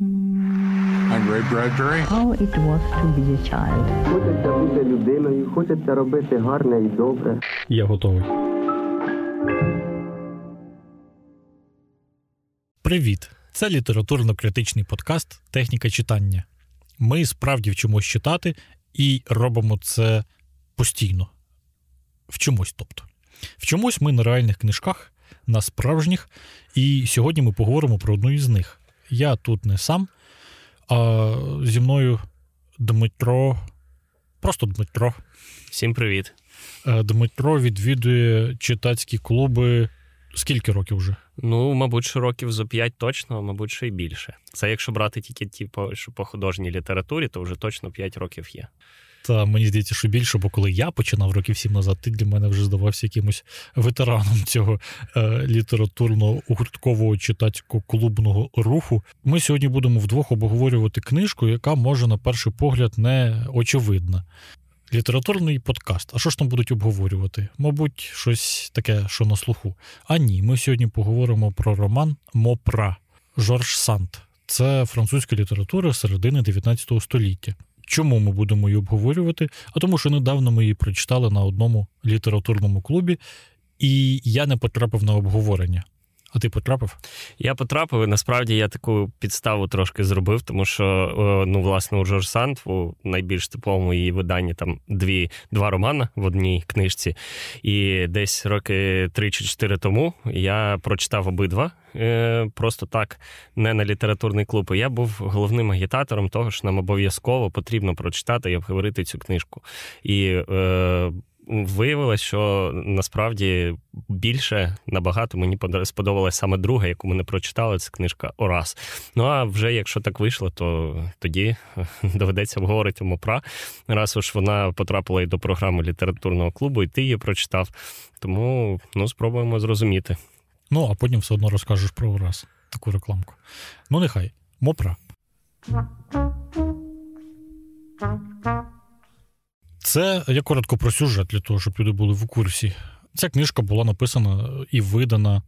Great Bradbury. How it was to be a child. Хочеться бути людиною, хочеться робити гарне і добре. Я готовий. Привіт! Це літературно-критичний подкаст Техніка читання. Ми справді вчимось читати і робимо це постійно. Вчимось, тобто. Вчимось ми на реальних книжках, на справжніх, і сьогодні ми поговоримо про одну із них. Я тут не сам, а зі мною Дмитро. Просто Дмитро. Всім привіт. Е, Дмитро відвідує читацькі клуби. Скільки років вже? Ну, мабуть, що років зо п'ять точно, а мабуть, що й більше. Це якщо брати тільки ті, що по художній літературі, то вже точно 5 років є. Та мені здається, що більше, бо коли я починав років сім назад, ти для мене вже здавався якимось ветераном цього е, літературно гурткового читацького клубного руху. Ми сьогодні будемо вдвох обговорювати книжку, яка може на перший погляд не очевидна. Літературний подкаст. А що ж там будуть обговорювати? Мабуть, щось таке, що на слуху. А ні, ми сьогодні поговоримо про роман Мопра Жорж Санд. Це французька література середини 19 століття. Чому ми будемо її обговорювати? А тому, що недавно ми її прочитали на одному літературному клубі, і я не потрапив на обговорення. А ти потрапив? Я потрапив, і насправді я таку підставу трошки зробив, тому що е, ну, власне, у Жорж Санд у найбільш типовому її виданні там дві, два романи в одній книжці. І десь роки три чи чотири тому я прочитав обидва. е, Просто так, не на літературний клуб. І я був головним агітатором того, що нам обов'язково потрібно прочитати і обговорити цю книжку. І е, виявилось, що насправді більше набагато мені подо- сподобалась саме друга, яку ми не прочитали, це книжка Орас. Ну а вже якщо так вийшло, то тоді доведеться обговорити Мопра. Раз уж вона потрапила і до програми літературного клубу, і ти її прочитав. Тому ну, спробуємо зрозуміти. Ну, а потім все одно розкажеш про раз таку рекламку. Ну, нехай. Мопра. Це я коротко про сюжет для того, щоб люди були в курсі. Ця книжка була написана і видана,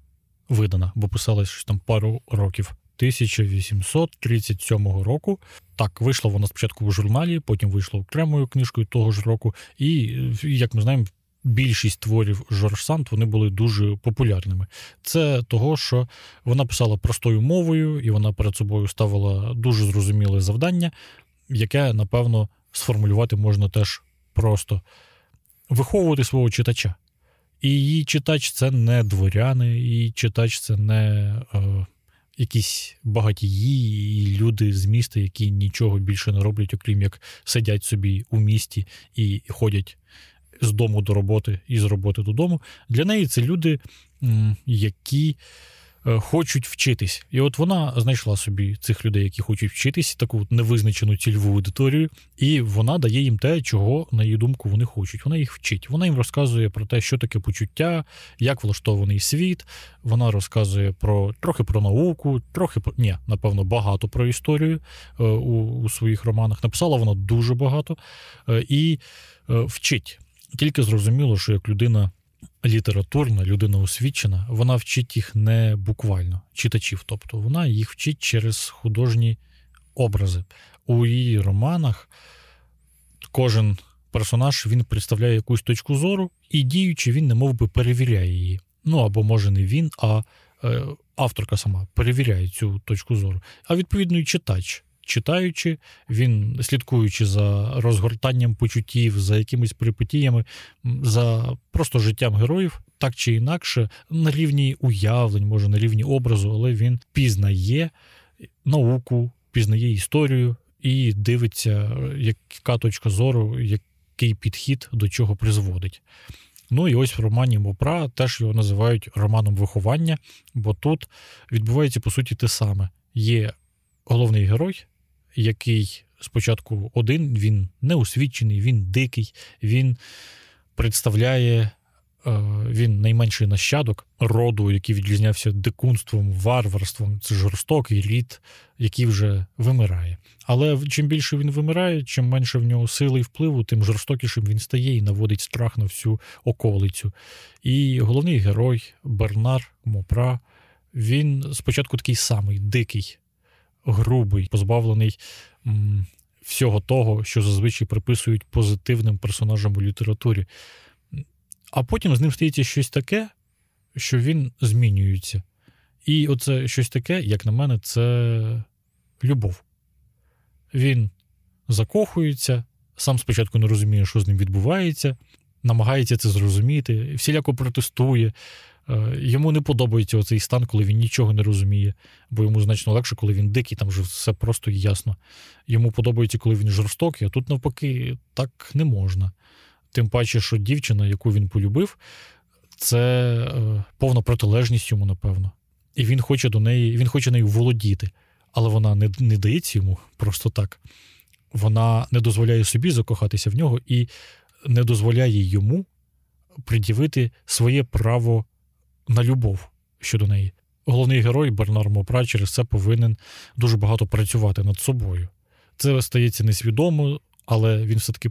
видана, бо писалась щось там пару років. 1837 року. Так, вийшла вона спочатку в журналі, потім вийшла окремою книжкою того ж року. І, як ми знаємо, більшість творів Жорж Санд вони були дуже популярними. Це того, що вона писала простою мовою, і вона перед собою ставила дуже зрозуміле завдання, яке, напевно, сформулювати можна теж просто виховувати свого читача. І її читач це не дворяни, її читач це не е, якісь багатії і люди з міста, які нічого більше не роблять, окрім як сидять собі у місті і ходять з дому до роботи і з роботи додому. Для неї це люди, які хочуть вчитись. І от вона знайшла собі цих людей, які хочуть вчитись, таку невизначену цільову аудиторію, і вона дає їм те, чого, на її думку, вони хочуть. Вона їх вчить. Вона їм розказує про те, що таке почуття, як влаштований світ. Вона розказує про трохи про науку, трохи про ні, напевно, багато про історію е, у, у своїх романах. Написала вона дуже багато е, і е, вчить. Тільки зрозуміло, що як людина літературна, людина освічена, вона вчить їх не буквально, читачів. Тобто вона їх вчить через художні образи. У її романах кожен персонаж він представляє якусь точку зору, і діючи, він немов би перевіряє її. Ну або може не він, а е, авторка сама перевіряє цю точку зору. А відповідно і читач. Читаючи, він слідкуючи за розгортанням почуттів, за якимись перипетіями, за просто життям героїв, так чи інакше, на рівні уявлень, може на рівні образу, але він пізнає науку, пізнає історію і дивиться, яка точка зору, який підхід до чого призводить. Ну і ось в романі Мопра теж його називають романом виховання, бо тут відбувається по суті те саме. Є головний герой, який спочатку один, він неосвічений, він дикий, він представляє. е, Він найменший нащадок роду, який відрізнявся дикунством, варварством. Це жорстокий рід, який вже вимирає. Але чим більше він вимирає, чим менше в нього сили і впливу, тим жорстокішим він стає і наводить страх на всю околицю. І головний герой Бернар Мопра, він спочатку такий самий дикий, грубий, позбавлений м, всього того, що зазвичай приписують позитивним персонажам у літературі. А потім з ним стається щось таке, що він змінюється. І оце щось таке, як на мене, це любов. Він закохується, сам спочатку не розуміє, що з ним відбувається, намагається це зрозуміти, всіляко протестує. Е, йому не подобається оцей стан, коли він нічого не розуміє, бо йому значно легше, коли він дикий, там вже все просто і ясно. Йому подобається, коли він жорстокий, а тут, навпаки, так не можна. Тим паче, що дівчина, яку він полюбив, це е, повна протилежність йому, напевно. І він хоче до неї, він хоче нею володіти, але вона не, не дається йому просто так. Вона не дозволяє собі закохатися в нього і не дозволяє йому пред'явити своє право на любов щодо неї. Головний герой Бернар Мопра через це повинен дуже багато працювати над собою. Це стається несвідомо, але він все-таки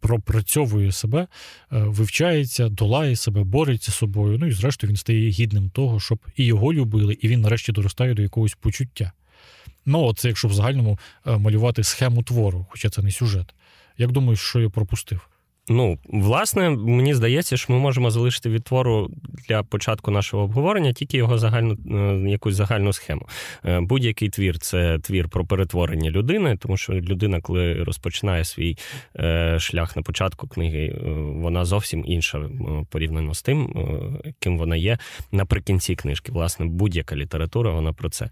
пропрацьовує себе, е, вивчається, долає себе, бореться з собою. Ну і зрештою він стає гідним того, щоб і його любили, і він нарешті доростає до якогось почуття. Ну, це якщо в загальному е, малювати схему твору, хоча це не сюжет. Як думаєш, що я пропустив? Ну, власне, мені здається, що ми можемо залишити від твору для початку нашого обговорення тільки його загальну е, якусь загальну схему. Е, будь-який твір це твір про перетворення людини, тому що людина, коли розпочинає свій е, шлях на початку книги, вона зовсім інша порівняно з тим, ким вона є наприкінці книжки. Власне, будь-яка література, вона про це.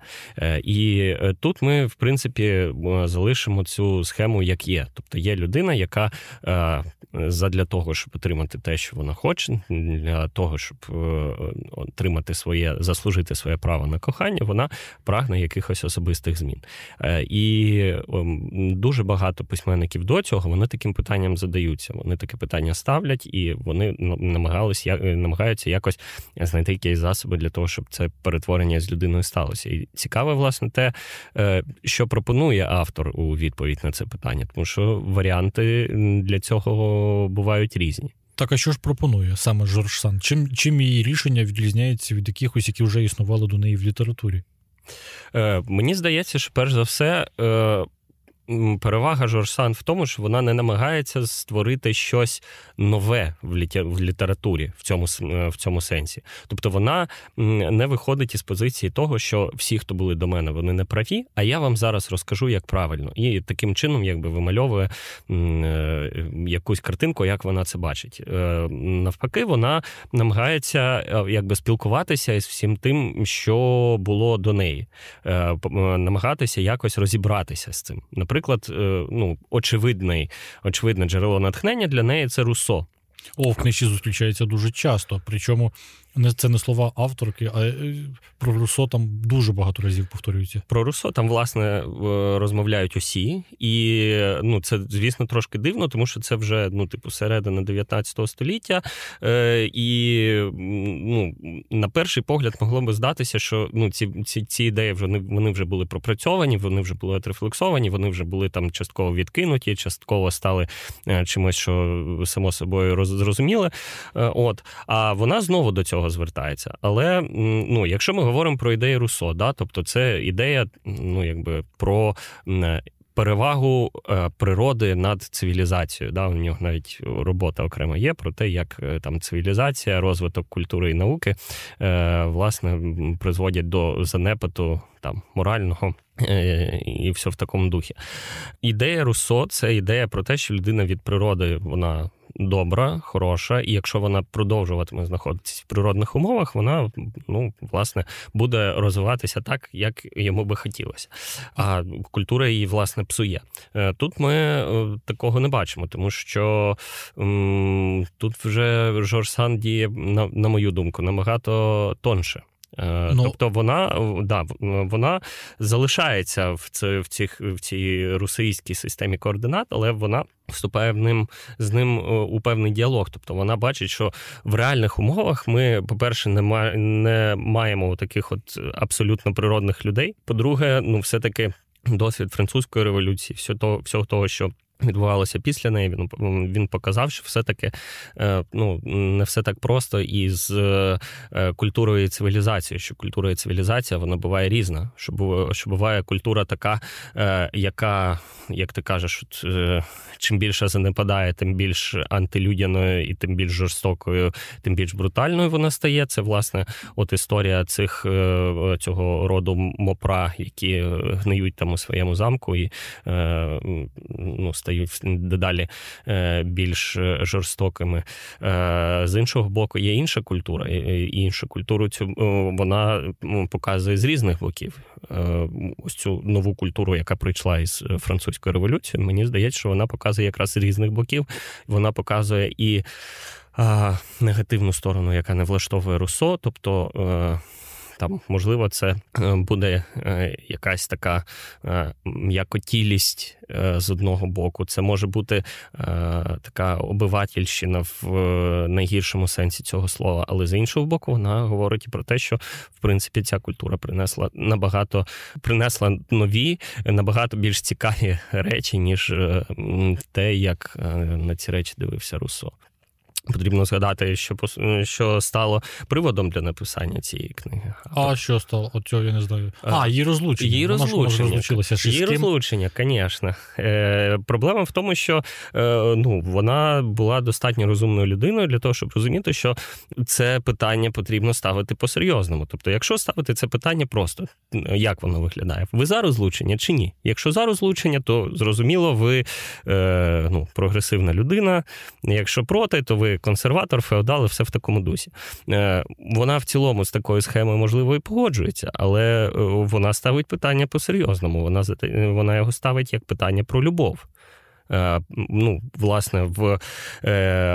І тут ми, в принципі, залишимо цю схему, як є. Тобто є людина, яка задля того, щоб отримати те, що вона хоче, для того, щоб е, отримати своє, заслужити своє право на кохання, вона прагне якихось особистих змін. Е, і ем, дуже багато письменників до цього вони таким питанням задаються. Вони таке питання ставлять, і вони намагалися намагаються якось знайти якісь засоби для того, щоб це перетворення з людиною сталося. І цікаве, власне, те, е, що пропонує автор у відповідь на це питання, тому що варіанти для цього бувають різні. Так, а що ж пропонує саме Жорж Сан? Чим чим її рішення відрізняється від якихось, які вже існували до неї в літературі? Е, Мені здається, що перш за все. Е, перевага Жорсан в тому, що вона не намагається створити щось нове в літературі в цьому е, в цьому сенсі. Тобто вона не виходить із позиції того, що всі, хто були до мене, вони не праві, а я вам зараз розкажу, як правильно. І таким чином, якби вимальовує е, якусь картинку, як вона це бачить. Е, навпаки, вона намагається якби спілкуватися із всім тим, що було до неї, намагатися якось розібратися з цим. Наприклад, наприклад, е, ну, очевидний, очевидне джерело натхнення для неї це Руссо. О, в книжці зустрічається дуже часто. Причому не це не слова авторки, а е, про Руссо там дуже багато разів повторюється. Про Руссо там, власне, розмовляють усі, і ну, це, звісно, трошки дивно, тому що це вже ну, типу, середина 19 століття. Е, І ну, на перший погляд могло би здатися, що ну, ці ці, ці ідеї вже вони вже були пропрацьовані, вони вже були отрефлексовані, вони вже були там частково відкинуті, частково стали е, чимось, що само собою зрозуміли. Е, от, А вона знову до цього звертається. Але ну, якщо ми говоримо про ідеї Руссо, да, тобто це ідея ну, якби про. Перевагу е, природи над цивілізацією. Да, У нього навіть робота окремо є про те, як е, там цивілізація, розвиток культури і науки е, власне призводять до занепату там морального і все в такому духі. Ідея Руссо це ідея про те, що людина від природи вона добра, хороша, і якщо вона продовжуватиме знаходитися в природних умовах, вона ну власне буде розвиватися так, як йому би хотілося. А культура її власне псує. Е, тут ми е, такого не бачимо, тому що м, тут вже Жорж Сан діє, на, на мою думку, набагато тонше. Е, ну, тобто вона да, вона залишається в ці, в, цих, в цій російській системі координат, але вона вступає в ним з ним е, у певний діалог. Тобто вона бачить, що в реальних умовах ми, по-перше, не ма, не маємо таких от абсолютно природних людей. По-друге, ну все таки досвід французької революції, всього того, всього того, що відбувалося після неї. Він він показав, що все-таки е, ну, не все так просто із е, культурою і цивілізацією. Що культура і цивілізація вона буває різна. Що що буває культура така, е, яка, як ти кажеш, чим більше занепадає, тим більш антилюдяною і тим більш жорстокою, тим більш брутальною вона стає. Це власне от історія цих цього роду мопра, які гниють там у своєму замку і ну, стають дедалі е, більш е, жорстокими. Е, з іншого боку, є інша культура, і іншу культуру цю вона показує з різних боків. Ось цю нову культуру, яка прийшла із французької революції, мені здається, що вона показує якраз з різних боків. Вона показує і негативну сторону, яка не влаштовує Руссо, тобто. Там, можливо, це е, буде е, якась така е, м'якотілість з одного боку. Це може бути така обивательщина в найгіршому сенсі цього слова. Але з іншого боку, вона говорить і про те, що в принципі ця культура принесла набагато принесла нові, набагато більш цікаві речі, ніж те, як на ці речі дивився Руссо. Потрібно згадати, що що стало приводом для написання цієї книги. А що стало? От цього я не знаю. А, її розлучення. Її Вона розлучення. розлучилася. Її розлучення, звісно. Е, Проблема в тому, що е, ну, вона була достатньо розумною людиною для того, щоб розуміти, що це питання потрібно ставити по-серйозному. Тобто, якщо ставити це питання просто, як воно виглядає? Ви за розлучення чи ні? Якщо за розлучення, то зрозуміло, ви е, ну, прогресивна людина. Якщо проти, то ви консерватор, феодал і все в такому дусі. Е, вона в цілому з такою схемою, можливо, і погоджується, але е, вона ставить питання по-серйозному. Вона вона його ставить як питання про любов. Е, ну, власне, в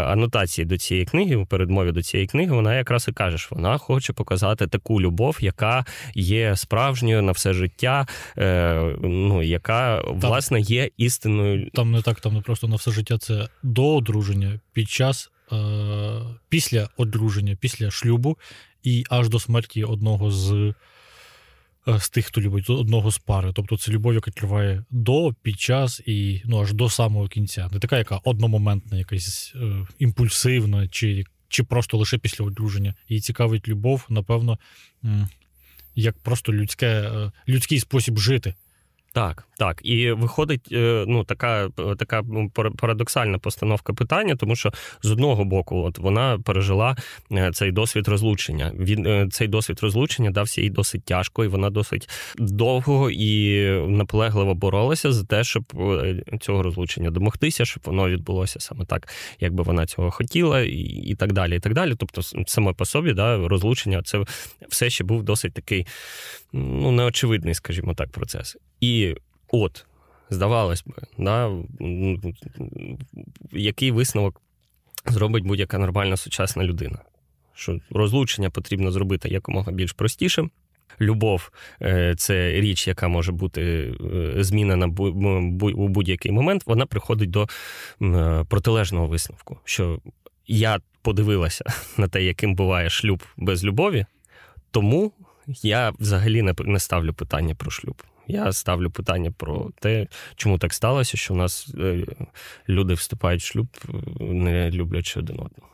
анотації до цієї книги, у передмові до цієї книги, вона якраз і каже, що вона хоче показати таку любов, яка є справжньою на все життя, ну, яка там, власне є істинною. Там не так, там не просто на все життя це до одруження під час. Після одруження, після шлюбу, і аж до смерті одного з Е, з тих, хто любить одного з пари. Тобто це любов, яка триває до, під час і ну аж до самого кінця. Не така, яка одномоментна, якась е, імпульсивна, чи чи просто лише після одруження. Її цікавить любов, напевно, як просто людське, е, людський спосіб жити. Так, так. І виходить е, ну, така така парадоксальна постановка питання, тому що з одного боку, от вона пережила е, цей досвід розлучення. Він е, цей досвід розлучення дався їй досить тяжко, і вона досить довго і наполегливо боролася за те, щоб цього розлучення домогтися, щоб воно відбулося саме так, як би вона цього хотіла, і і так далі. і так далі. Тобто, саме по собі, да, розлучення це все ще був досить такий ну, неочевидний, скажімо так, процес. І от, здавалось би, да, який висновок зробить будь-яка нормальна сучасна людина? Що розлучення потрібно зробити якомога більш простішим. Любов е, це річ, яка може бути е, змінена у будь-який момент. Вона приходить до е, протилежного висновку. Що я подивилася на те, яким буває шлюб без любові, тому я взагалі не ставлю питання про шлюб. Я ставлю питання про те, чому так сталося, що в нас е, люди вступають в шлюб, е, не люблячи один одного.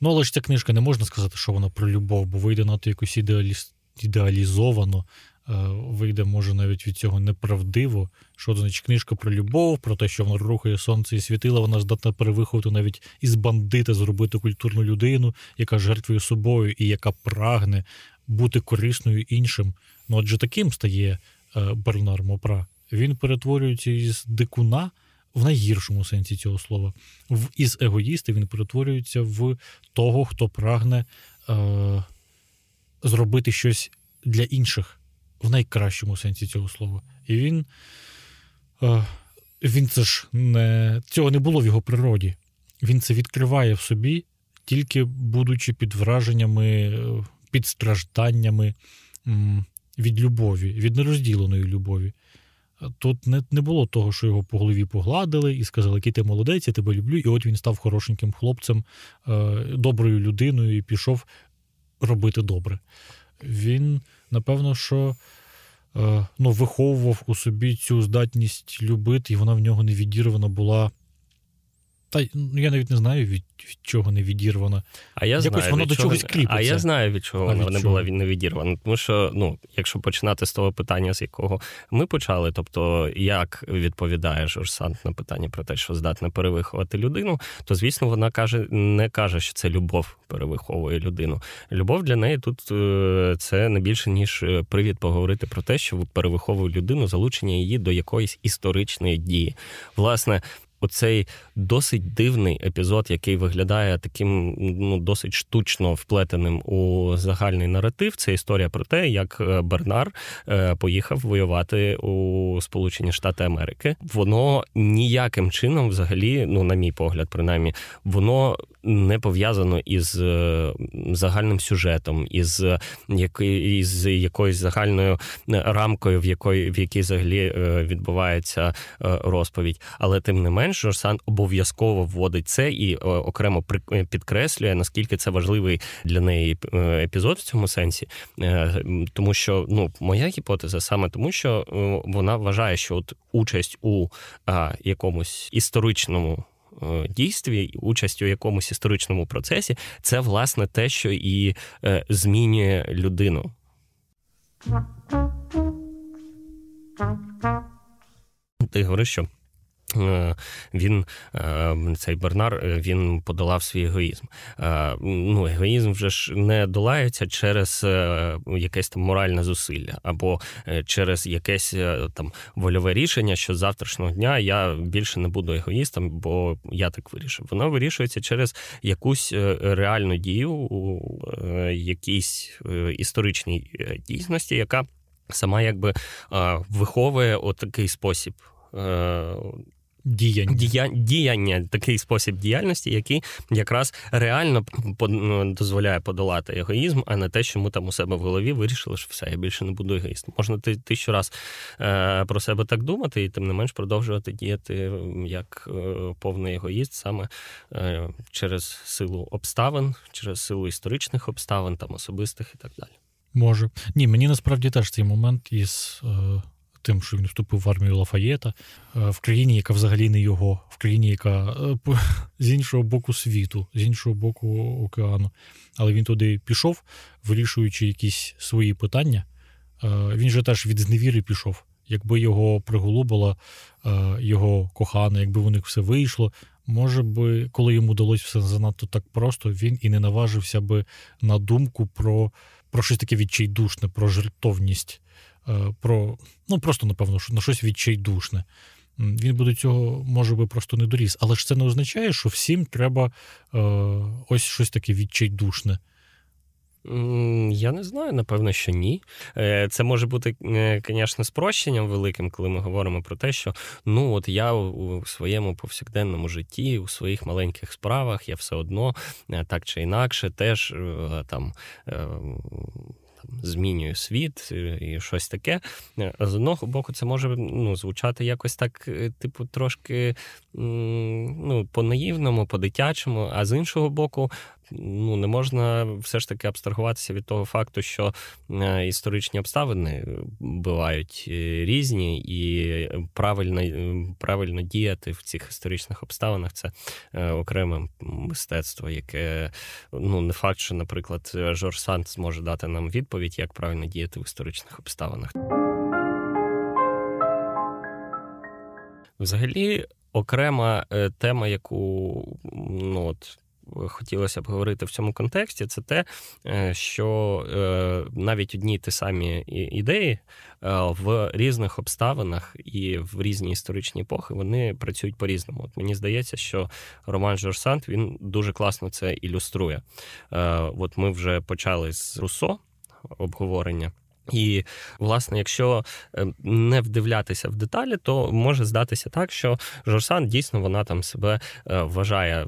Ну, але ж ця книжка не можна сказати, що вона про любов, бо вийде на то якось ідеаліз... ідеалізовано, вийде, може, навіть від цього неправдиво. Що значить книжка про любов, про те, що вона рухає сонце і світила, вона здатна перевиховати навіть із бандита, зробити культурну людину, яка жертвує собою і яка прагне бути корисною іншим. Ну, отже, таким стає е, Бернар Мопра. Він перетворюється із дикуна. В найгіршому сенсі цього слова, в із егоїста він перетворюється в того, хто прагне е, зробити щось для інших в найкращому сенсі цього слова. І він е, він це ж не цього не було в його природі. Він це відкриває в собі, тільки будучи під враженнями, е, під стражданнями від любові, від нерозділеної любові. Тут не не було того, що його по голові погладили і сказали, який ти молодець, я тебе люблю. І от він став хорошеньким хлопцем, е, доброю людиною і пішов робити добре. Він, напевно, що е, ну, виховував у собі цю здатність любити, і вона в нього не відірвана була. Та ну, я навіть не знаю, від, від чого не відірвана. А я Якось знаю, воно від до чого- чогось кріпиться. А я знаю, від чого А вона від не чого? була не відірвана. Тому що, ну, якщо починати з того питання, з якого ми почали, тобто як відповідає Жорсант на питання про те, що здатна перевиховати людину, то звісно вона каже, не каже, що це любов перевиховує людину. Любов для неї тут е, це не більше ніж е, привід поговорити про те, що перевиховує людину, залучення її до якоїсь історичної дії. Власне. Оцей досить дивний епізод, який виглядає таким ну досить штучно вплетеним у загальний наратив. Це історія про те, як е, Бернар е, поїхав воювати у Сполучені Штати Америки. Воно ніяким чином, взагалі, ну на мій погляд, принаймні, воно не пов'язано із е, загальним сюжетом, із, який, із якоюсь загальною е, рамкою, в якої в якій взагалі е, відбувається е, розповідь. Але тим не менш, Жорсан обов'язково вводить це і е, окремо е, підкреслює, наскільки це важливий для неї е, епізод в цьому сенсі. Е, Тому що ну, моя гіпотеза саме тому, що е, вона вважає, що от участь у якомусь історичному. Е, Дійстві, участь у якомусь історичному процесі, це власне те, що і е, змінює людину. Ти говориш, що він, е, цей Бернар, е, він подолав свій егоїзм. Е, Ну, егоїзм вже ж не долається через е, якесь там моральне зусилля, або е, через якесь е, там вольове рішення, що з завтрашнього дня я більше не буду егоїстом, бо я так вирішив. Воно вирішується через якусь е, реальну дію у е, якійсь е, історичній е, дійсності, яка сама якби е, виховує отакий спосіб. Е, Діяння. Дія, діяння, такий спосіб діяльності, який якраз реально ну, дозволяє подолати егоїзм, а не те, що ми там у себе в голові вирішили, що все, я більше не буду егоїстом. Можна ти тисячу раз е, про себе так думати, і тим не менш продовжувати діяти як е, повний егоїст саме е, через силу обставин, через силу історичних обставин, там особистих і так далі. Може. Ні, мені насправді теж цей момент із е, тим, що він вступив в армію Лафаєта, е, в країні, яка взагалі не його, в країні, яка е, з іншого боку світу, з іншого боку океану. Але він туди пішов, вирішуючи якісь свої питання. Е, він же теж від зневіри пішов. Якби його приголубила його кохана, якби у них все вийшло. Може би, коли йому далось все занадто так просто, він і не наважився би на думку про про щось таке відчайдушне, про жертовність, про ну просто напевно, на щось відчайдушне. Він би до цього, може би, просто не доріс. Але ж це не означає, що всім треба е, ось щось таке відчайдушне. Я не знаю, напевно, що ні. Е, Це може бути, звісно, спрощенням великим, коли ми говоримо про те, що ну от я у своєму повсякденному житті, у своїх маленьких справах, я все одно е, так чи інакше теж е, там. Там, Змінюю світ е, і щось таке. Е, З одного боку, це може ну, звучати якось так, е, типу, трошки ну, по-наївному, по-дитячому, а з іншого боку, ну не можна все ж таки абстрагуватися від того факту, що е, історичні обставини бувають е, різні, і правильно, е, правильно діяти в цих історичних обставинах це е, окреме мистецтво, яке ну не факт, що, наприклад, Жорж Санд зможе дати нам відповідь, як правильно діяти в історичних обставинах. Взагалі, окрема е, тема, яку ну от. Хотілося б говорити в цьому контексті, це те, е, що е, навіть одні ті самі ідеї е, в різних обставинах і в різні історичні епохи вони працюють по-різному. От мені здається, що роман Жорж Санд він дуже класно це ілюструє. От ми вже почали з Руссо обговорення. І, власне, якщо е, не вдивлятися в деталі, то може здатися так, що Жорсан дійсно вона там себе е, вважає е,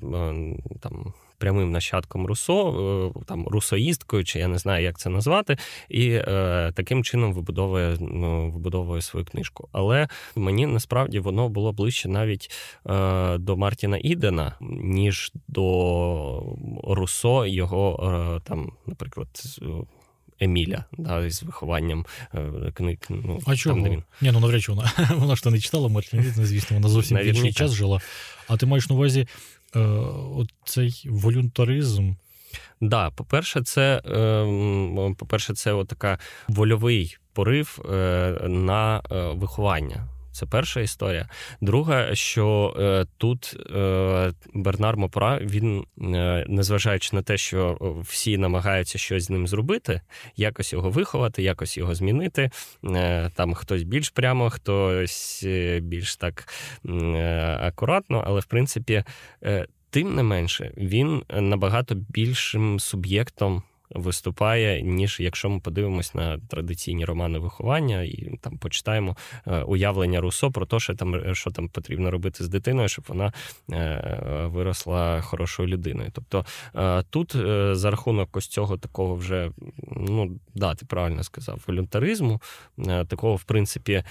там. Прямим нащадком Руссо, там русоїсткою, чи я не знаю, як це назвати, і е, таким чином вибудовує ну, вибудовує свою книжку. Але мені насправді воно було ближче навіть е, до Мартіна Ідена, ніж до Руссо, його е, там, наприклад, Еміля да, з вихованням книг. Ну, а чого? Там, де він... Ні, ну навряд чи вона вона ж то не читала Мартін звісно, вона зовсім в інший час жила. А ти маєш на увазі е, цей волюнтаризм? Да, по-перше, це е, по-перше, це така вольовий порив е, на е, виховання. Це перша історія. Друга, що е, тут е, Бернар Мопра, він, е, незважаючи на те, що всі намагаються щось з ним зробити, якось його виховати, якось його змінити. Е, там хтось більш прямо, хтось е, більш так е, акуратно, але в принципі. Е, Тим не менше, він набагато більшим суб'єктом виступає, ніж якщо ми подивимось на традиційні романи виховання і там почитаємо е, уявлення Руссо про те, що там що там потрібно робити з дитиною, щоб вона е, виросла хорошою людиною. Тобто е, тут за рахунок ось цього такого вже, ну да, ти правильно сказав, волюнтаризму, такого, в принципі,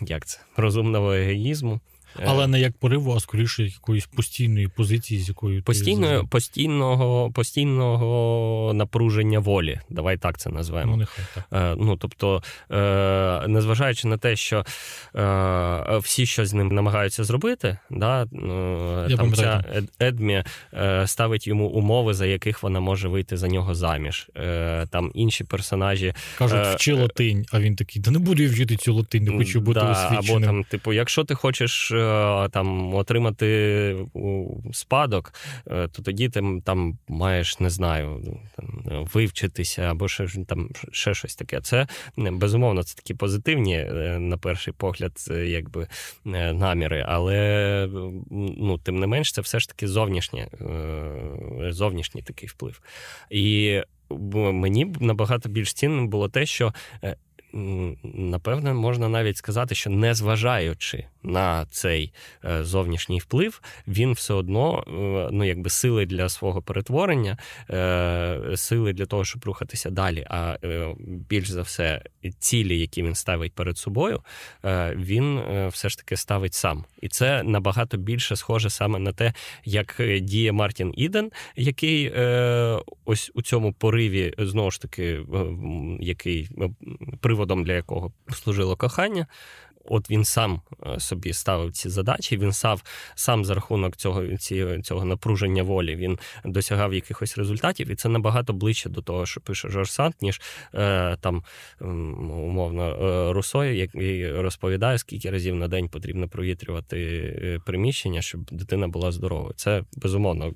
як це розумного егоїзму. Е. Але не як пориву, а скоріше якоїсь постійної позиції, з якою Постійно, ти постійного постійного напруження волі. Давай так це назвемо. Ну, нехай так. Е, ну тобто, е, незважаючи на те, що всі щось з ним намагаються зробити, да, е, Я там ця Едмі ставить йому умови, за яких вона може вийти за нього заміж. Там інші персонажі кажуть, вчи латинь, а він такий: да не буду я вчити цю латинь, не хочу бути да, освіченим. Або там, типу, якщо ти хочеш там отримати спадок, е, то тоді ти там маєш, не знаю, там, вивчитися або ще там ще щось таке. Це безумовно це такі позитивні, е, на перший погляд, е, якби наміри, але ну, тим не менш, це все ж таки зовнішнє, зовнішній такий вплив. І мені набагато більш цінним було те, що напевне можна навіть сказати, що незважаючи на цей е, зовнішній вплив, він все одно е, ну якби сили для свого перетворення, е, сили для того, щоб рухатися далі. А більш за все, цілі, які він ставить перед собою, він все ж таки ставить сам. І це набагато більше схоже саме на те, як діє Мартін Іден, який ось у цьому пориві знову ж таки, який приводом для якого служило кохання. От він сам е, собі ставив ці задачі. Він сам сам за рахунок цього ці, цього напруження волі він досягав якихось результатів, і це набагато ближче до того, що пише Жорж Санд, ніж е, там умовно е, Русо, який розповідає, скільки разів на день потрібно провітрювати е, приміщення, щоб дитина була здоровою. Це безумовно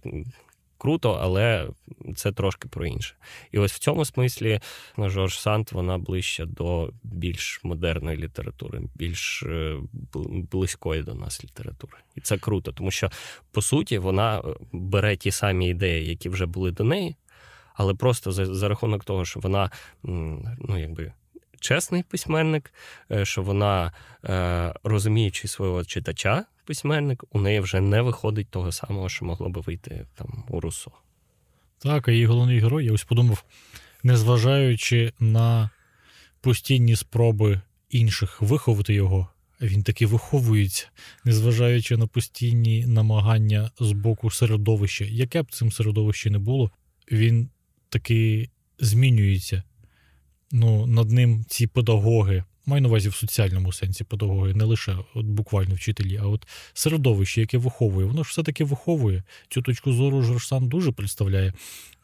круто, але це трошки про інше. І ось в цьому смислі Жорж Санд вона ближче до більш модерної літератури, більш е, близької до нас літератури. І це круто, тому що по суті вона е, бере ті самі ідеї, які вже були до неї, але просто за, за рахунок того, що вона ну якби. Чесний письменник, е, що вона, розуміючи свого читача, письменник, у неї вже не виходить того самого, що могло би вийти там у Руссо. Так, а її головний герой, я ось подумав, незважаючи на постійні спроби інших виховати його, він таки виховується, незважаючи на постійні намагання з боку середовища, яке б цим середовище не було, він таки змінюється. Ну, Над ним ці педагоги, Маю на увазі в соціальному сенсі педагоги, не лише от буквально вчителі, а от середовище, яке виховує, воно ж все-таки виховує. Цю точку зору Жорсан дуже представляє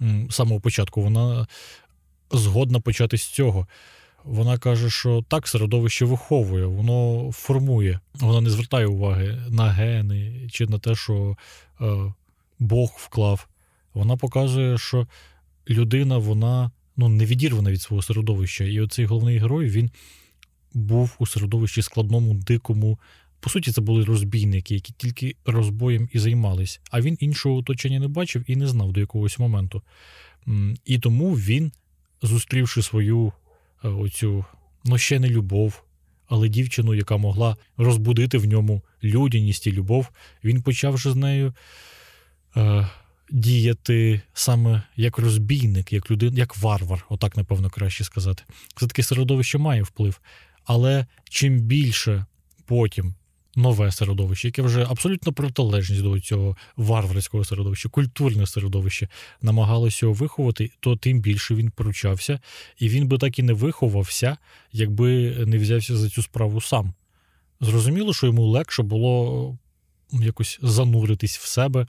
з самого початку. Вона згодна почати з цього. Вона каже, що так, середовище виховує, воно формує, вона не звертає уваги на гени чи на те, що е, Бог вклав. Вона показує, що людина вона ну, не відірвана від свого середовища. І оцей головний герой він був у середовищі складному, дикому. По суті, це були розбійники, які тільки розбоєм і займались. А він іншого оточення не бачив і не знав до якогось моменту. І тому він, зустрівши свою е, оцю, ну ще не любов, але дівчину, яка могла розбудити в ньому людяність і любов, він почав вже з нею. Е, Діяти саме як розбійник, як людина, як варвар, отак, напевно, краще сказати. Все таки середовище має вплив. Але чим більше потім нове середовище, яке вже абсолютно протилежність до цього варварського середовища, культурне середовище намагалося його виховати, то тим більше він поручався, і він би так і не виховався, якби не взявся за цю справу сам. Зрозуміло, що йому легше було якось зануритись в себе,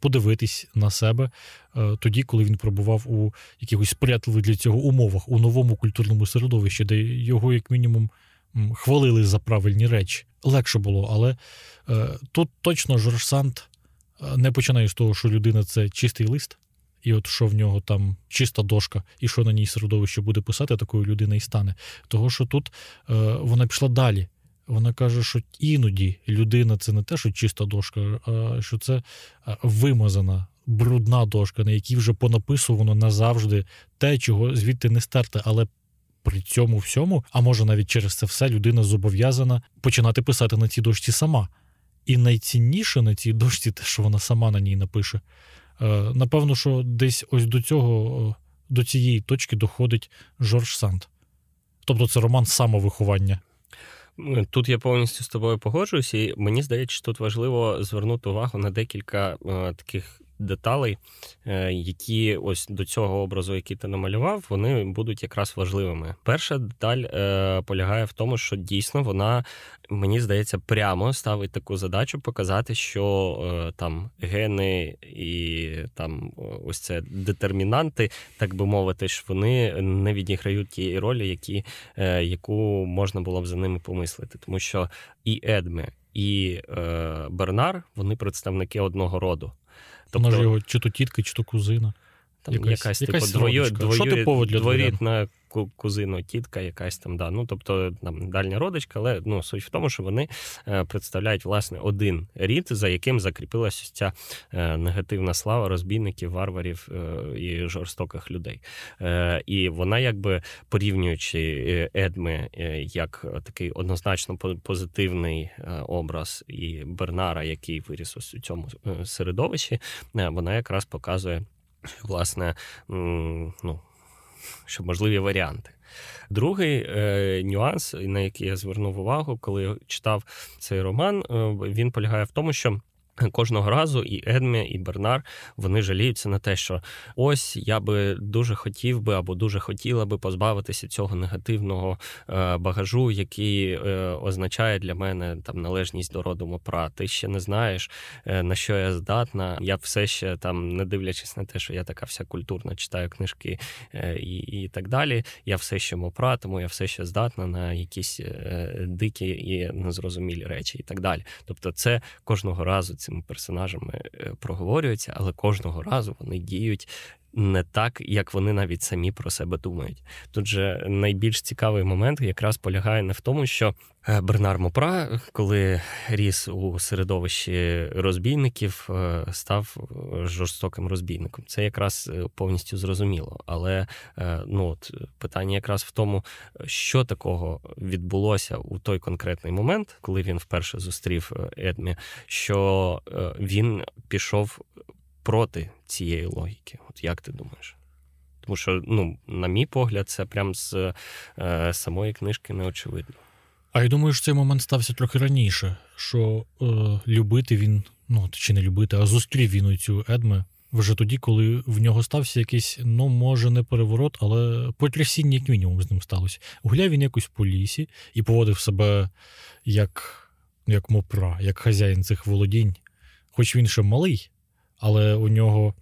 подивитись на себе е, тоді, коли він пробував у якихось сприятливих для цього умовах, у новому культурному середовищі, де його, як мінімум, хвалили за правильні речі. Легше було, але е, тут точно Жорж Санд не починає з того, що людина це чистий лист. І от що в нього там чиста дошка, і що на ній середовище буде писати, такою людина і стане. Того, що тут е, вона пішла далі. Вона каже, що іноді людина це не те, що чиста дошка, а що це вимазана, брудна дошка, на якій вже понаписувано назавжди те, чого звідти не стерти. Але при цьому всьому, а може навіть через це все людина зобов'язана починати писати на цій дошці сама. І найцінніше на цій дошці те, що вона сама на ній напише. Е, напевно, що десь ось до цього, до цієї точки доходить Жорж Санд. Тобто це роман самовиховання. Тут я повністю з тобою погоджуюся, і мені здається, що тут важливо звернути увагу на декілька е, таких деталей, е, які ось до цього образу, який ти намалював, вони будуть якраз важливими. Перша деталь е, полягає в тому, що дійсно вона, мені здається, прямо ставить таку задачу показати, що е, там гени і там ось це детермінанти, так би мовити, ж вони не відіграють тієї ролі, які, яку можна було б за ними помислити, тому що і Едме. І е, Бернар вони представники одного роду. Тобто, Може його чи то тітка, чи то кузина. Там якась, якась типу, двоє, двоюрідна кузино, тітка, якась там, да. Ну, тобто там дальня родичка, але ну, суть в тому, що вони е, представляють власне один рід, за яким закріпилася ця е, негативна слава розбійників, варварів е, і жорстоких людей. І вона, якби порівнюючи Едми як такий однозначно позитивний образ і Бернара, який виріс у цьому середовищі, вона якраз показує власне, ну, що можливі варіанти. Другий е, нюанс, на який я звернув увагу, коли читав цей роман, е, він полягає в тому, що Кожного разу і Едмі, і Бернар вони жаліються на те, що ось я би дуже хотів би або дуже хотіла би позбавитися цього негативного е, багажу, який е, означає для мене там належність до роду Мопра. Ти ще не знаєш е, на що я здатна. Я все ще там, не дивлячись на те, що я така вся культурна, читаю книжки і і так далі. Я все ще Мопра, тому я все ще здатна на якісь дикі і незрозумілі речі, і так далі. Тобто, це кожного разу цими персонажами е, проговорюються, але кожного разу вони діють. Не так, як вони навіть самі про себе думають. Тут же найбільш цікавий момент якраз полягає не в тому, що е, Бернар Мопра, коли ріс у середовищі розбійників, е, став жорстоким розбійником. Це якраз повністю зрозуміло. Але ну от питання якраз в тому, що такого відбулося у той конкретний момент, коли він вперше зустрів Едмі, що він пішов проти цієї логіки. От як ти думаєш? Тому що, ну, на мій погляд, це прям з е, самої книжки не очевидно. А я думаю, що цей момент стався трохи раніше, що е, любити він, ну чи не любити, а зустрів він цю Едме вже тоді, коли в нього стався якийсь, ну, може, не переворот, але потрясіння, як мінімум, з ним сталося. Гуляв він якось по лісі і поводив себе як як мопра, як хазяїн цих володінь. Хоч він ще малий, але у нього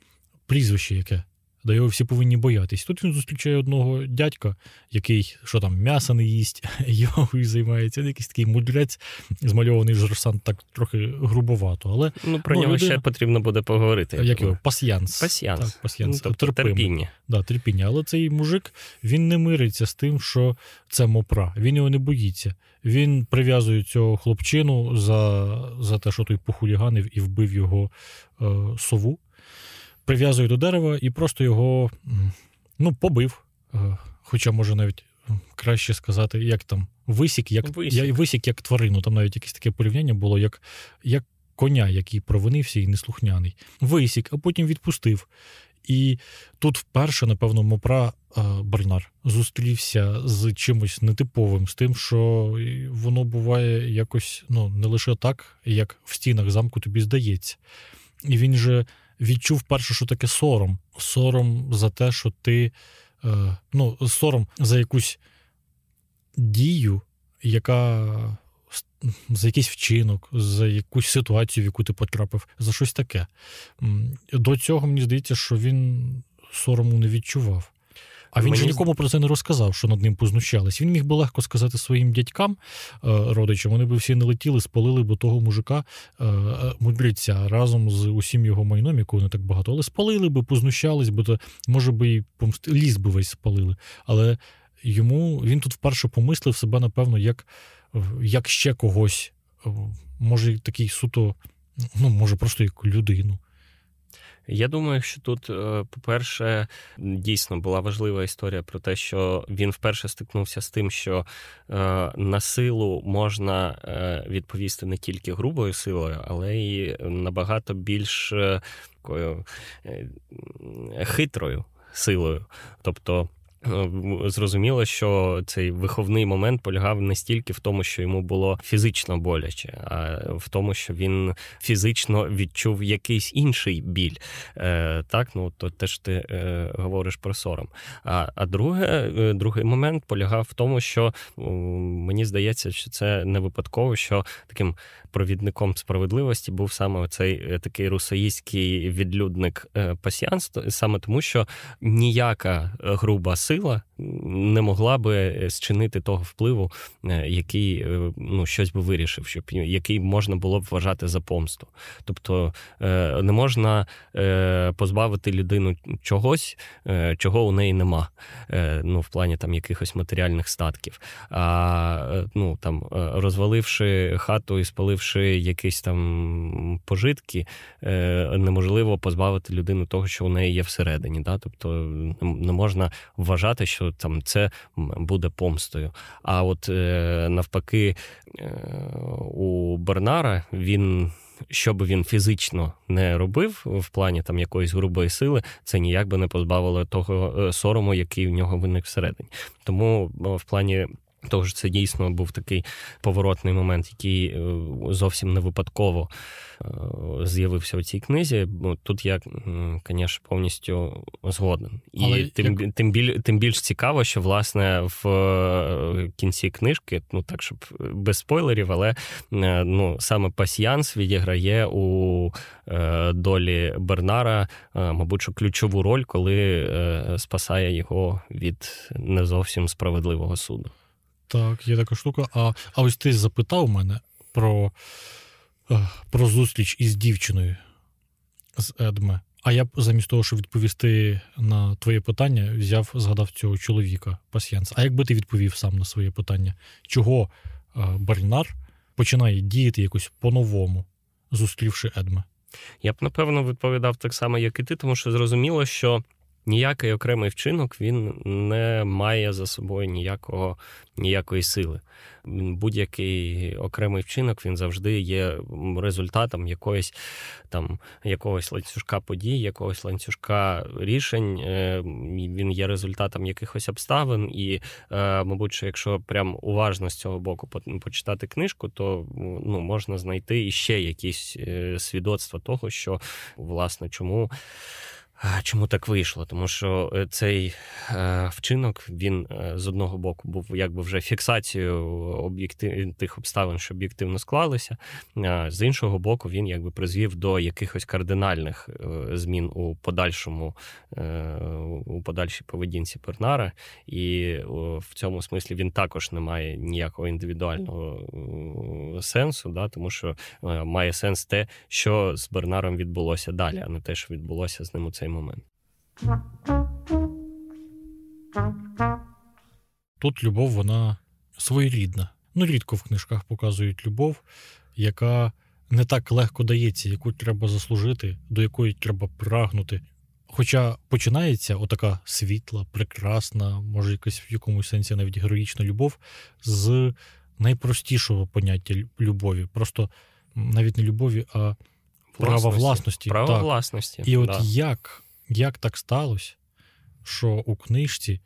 прізвище яке. До його всі повинні боятись. Тут він зустрічає одного дядька, який що там, м'яса не їсть, йогою займається. Якийсь такий мудрець, змальований жорсан так трохи грубовато. Але ну про ну, нього людина... ще потрібно буде поговорити. Як його? Пасьянс. Пасьянс. Так, пасьянс. Ну, тобто терпіння. Да, терпіння. Але цей мужик він не мириться з тим, що це мопра. Він його не боїться. Він прив'язує цього хлопчину за за те, що той похуліганив і вбив його е, сову прив'язує до дерева і просто його ну, побив. Е, хоча, може, навіть краще сказати, як там висік, як висік. висік як тварину. Там навіть якесь таке порівняння було, як як коня, який провинився і неслухняний. Висік, а потім відпустив. І тут вперше, напевно, Мопра Бернар зустрівся з чимось нетиповим, з тим, що воно буває якось ну, не лише так, як в стінах замку тобі здається. І він же відчув перше, що таке сором. Сором за те, що ти. Е, ну, сором за якусь дію, яка за якийсь вчинок, за якусь ситуацію, в яку ти потрапив, за щось таке. До цього мені здається, що він сорому не відчував. А він Мені... же нікому про це не розказав, що над ним познущались. Він міг би легко сказати своїм дядькам, е, родичам, вони б всі не летіли, спалили б того мужика е, е, мудреця разом з усім його майном, якого не так багато, але спалили би, познущались, бо то, може би і помсти... ліс би весь спалили. Але йому він тут вперше помислив себе, напевно, як як ще когось, може, такий суто, ну, може, просто як людину. Я думаю, що тут, е, по-перше, дійсно була важлива історія про те, що він вперше стикнувся з тим, що е, на силу можна е, відповісти не тільки грубою силою, але й набагато більш такою хитрою силою. Тобто. Е, зрозуміло, що цей виховний момент полягав не стільки в тому, що йому було фізично боляче, а в тому, що він фізично відчув якийсь інший біль. Е, Так, ну то теж ти е, говориш про сором. А а друге, другий момент полягав в тому, що мені здається, що це не випадково, що таким провідником справедливості був саме цей такий русаїстський відлюдник пасіанс, саме тому, що ніяка груба сила не могла би зчинити того впливу, е, який е, ну, щось би вирішив, щоб який можна було б вважати за помсту. Тобто е, не можна позбавити людину чогось, чого у неї нема. Ну, в плані там якихось матеріальних статків. А ну там розваливши хату і спаливши якісь там пожитки, неможливо позбавити людину того, що у неї є всередині. Да? Тобто не можна вважати, що там це буде помстою. А от е, навпаки, е, у Бернара він. Що би він фізично не робив в плані там якоїсь грубої сили, це ніяк би не позбавило того е, сорому, який в нього виник всередині. Тому в плані що це дійсно був такий поворотний момент, який зовсім не випадково з'явився у цій книзі. Тут я, звісно, повністю згоден. І Але тим як... тим, біль, тим більш цікаво, що власне в е, кінці книжки, ну так щоб без спойлерів, але е, ну саме пасіянс відіграє у е, долі Бернара, мабуть, що ключову роль, коли спасає його від не зовсім справедливого суду. Так, є така штука. А а ось ти запитав мене про Е, про зустріч із дівчиною з Едме. А я замість того, щоб відповісти на твоє питання, взяв, згадав цього чоловіка пасьянс. А якби ти відповів сам на своє питання, чого е, Барнар починає діяти якось по-новому, зустрівши Едме? Я б напевно відповідав так само, як і ти, тому що зрозуміло, що ніякий окремий вчинок він не має за собою ніякого, ніякої сили. Будь-який окремий вчинок він завжди є результатом якоїсь там якогось ланцюжка подій, якогось ланцюжка рішень. Е, він є результатом якихось обставин, і, е, мабуть, що якщо прям уважно з цього боку почитати книжку, то ну, можна знайти іще якісь е, свідоцтва того, що власне чому. Чому так вийшло? Тому що е, цей е, вчинок він е, з одного боку був якби вже фіксацією об'єктив тих обставин, що об'єктивно склалися. З іншого боку, він якби призвів до якихось кардинальних змін у подальшому у подальшій поведінці Пернара, і в цьому смислі він також не має ніякого індивідуального сенсу, да, тому що має сенс те, що з Бернаром відбулося далі, а не те, що відбулося з ним у цей момент. Тут любов, вона своєрідна. Ну, рідко в книжках показують любов, яка не так легко дається, яку треба заслужити, до якої треба прагнути. Хоча починається отака світла, прекрасна, може якась в якомусь сенсі навіть героїчна любов з найпростішого поняття любові. Просто навіть не любові, а права власності. Право власності. І от да. як як так сталося, що у книжці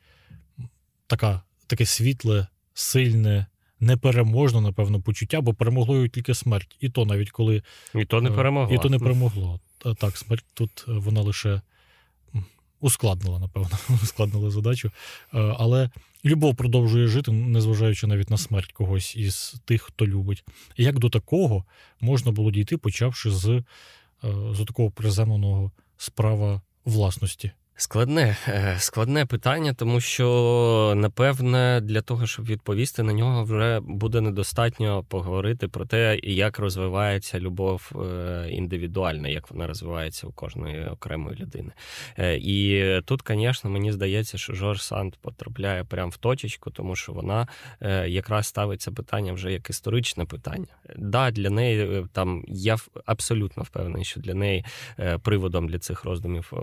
така, таке світле, сильне, непереможне, напевно, почуття, бо перемогло його тільки смерть. І то навіть коли. І то не перемогло. І то не перемогло. Так, смерть тут вона лише ускладнила, напевно, ускладнила задачу. Але любов продовжує жити, незважаючи навіть на смерть когось із тих, хто любить. І як до такого можна було дійти, почавши з, з такого приземленого справа власності? Складне, е, складне питання, тому що напевне для того, щоб відповісти на нього, вже буде недостатньо поговорити про те, як розвивається любов е, індивідуальна, як вона розвивається у кожної окремої людини. Е, і тут, звісно, мені здається, що Жорж Санд потрапляє прямо в точечку, тому що вона якраз ставиться питання вже як історичне питання. Да, для неї там я абсолютно впевнений, що для неї приводом для цих роздумів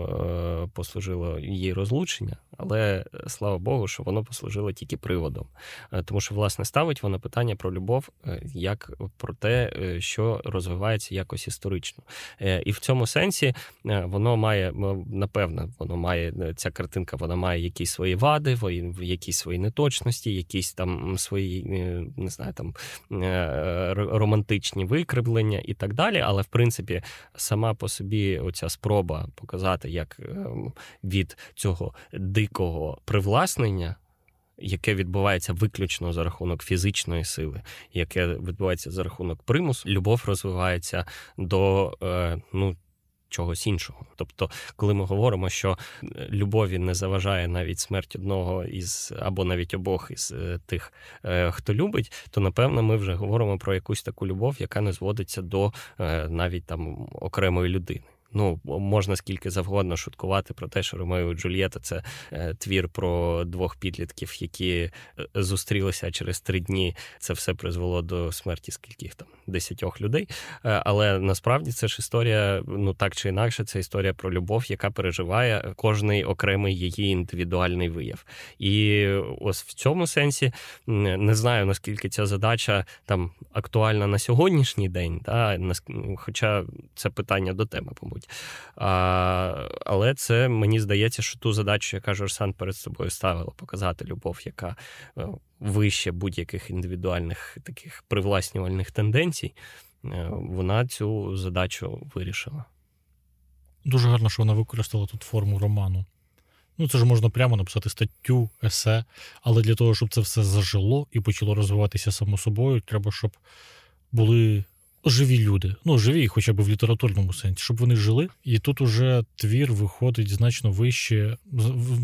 послужив послужило її розлучення, але е, слава Богу, що воно послужило тільки приводом. Е, тому що, власне, ставить воно питання про любов е, як про те, що розвивається якось історично. І в цьому сенсі воно має, напевно, воно має ця картинка, вона має якісь свої вади, якісь свої неточності, якісь там свої, не знаю, там романтичні викривлення і так далі. Але в принципі, сама по собі оця спроба показати, як ем, від цього дикого привласнення. Яке відбувається виключно за рахунок фізичної сили, яке відбувається за рахунок примусу, любов розвивається до е, ну, чогось іншого. Тобто, коли ми говоримо, що любові не заважає навіть смерть одного із або навіть обох із е, тих, е, хто любить, то напевно ми вже говоримо про якусь таку любов, яка не зводиться до е, навіть там окремої людини. Ну, можна скільки завгодно шуткувати про те, що Ромео і Джульєта це е, твір про двох підлітків, які е, зустрілися через три дні. Це все призвело до смерті скільких там десятьох людей. Е, але насправді це ж історія, ну так чи інакше, це історія про любов, яка переживає кожний окремий її індивідуальний вияв. І ось в цьому сенсі не знаю наскільки ця задача там актуальна на сьогоднішній день, та хоча це питання до теми, мабуть робить. А, Але це мені здається, що ту задачу, яка Жорсан перед собою ставила, показати любов, яка е, вище будь-яких індивідуальних таких привласнювальних тенденцій, е, вона цю задачу вирішила. Дуже гарно, що вона використала тут форму роману. Ну, це ж можна прямо написати статтю, есе, але для того, щоб це все зажило і почало розвиватися само собою, треба, щоб були живі люди, ну живі, хоча б в літературному сенсі, щоб вони жили. І тут уже твір виходить значно вище,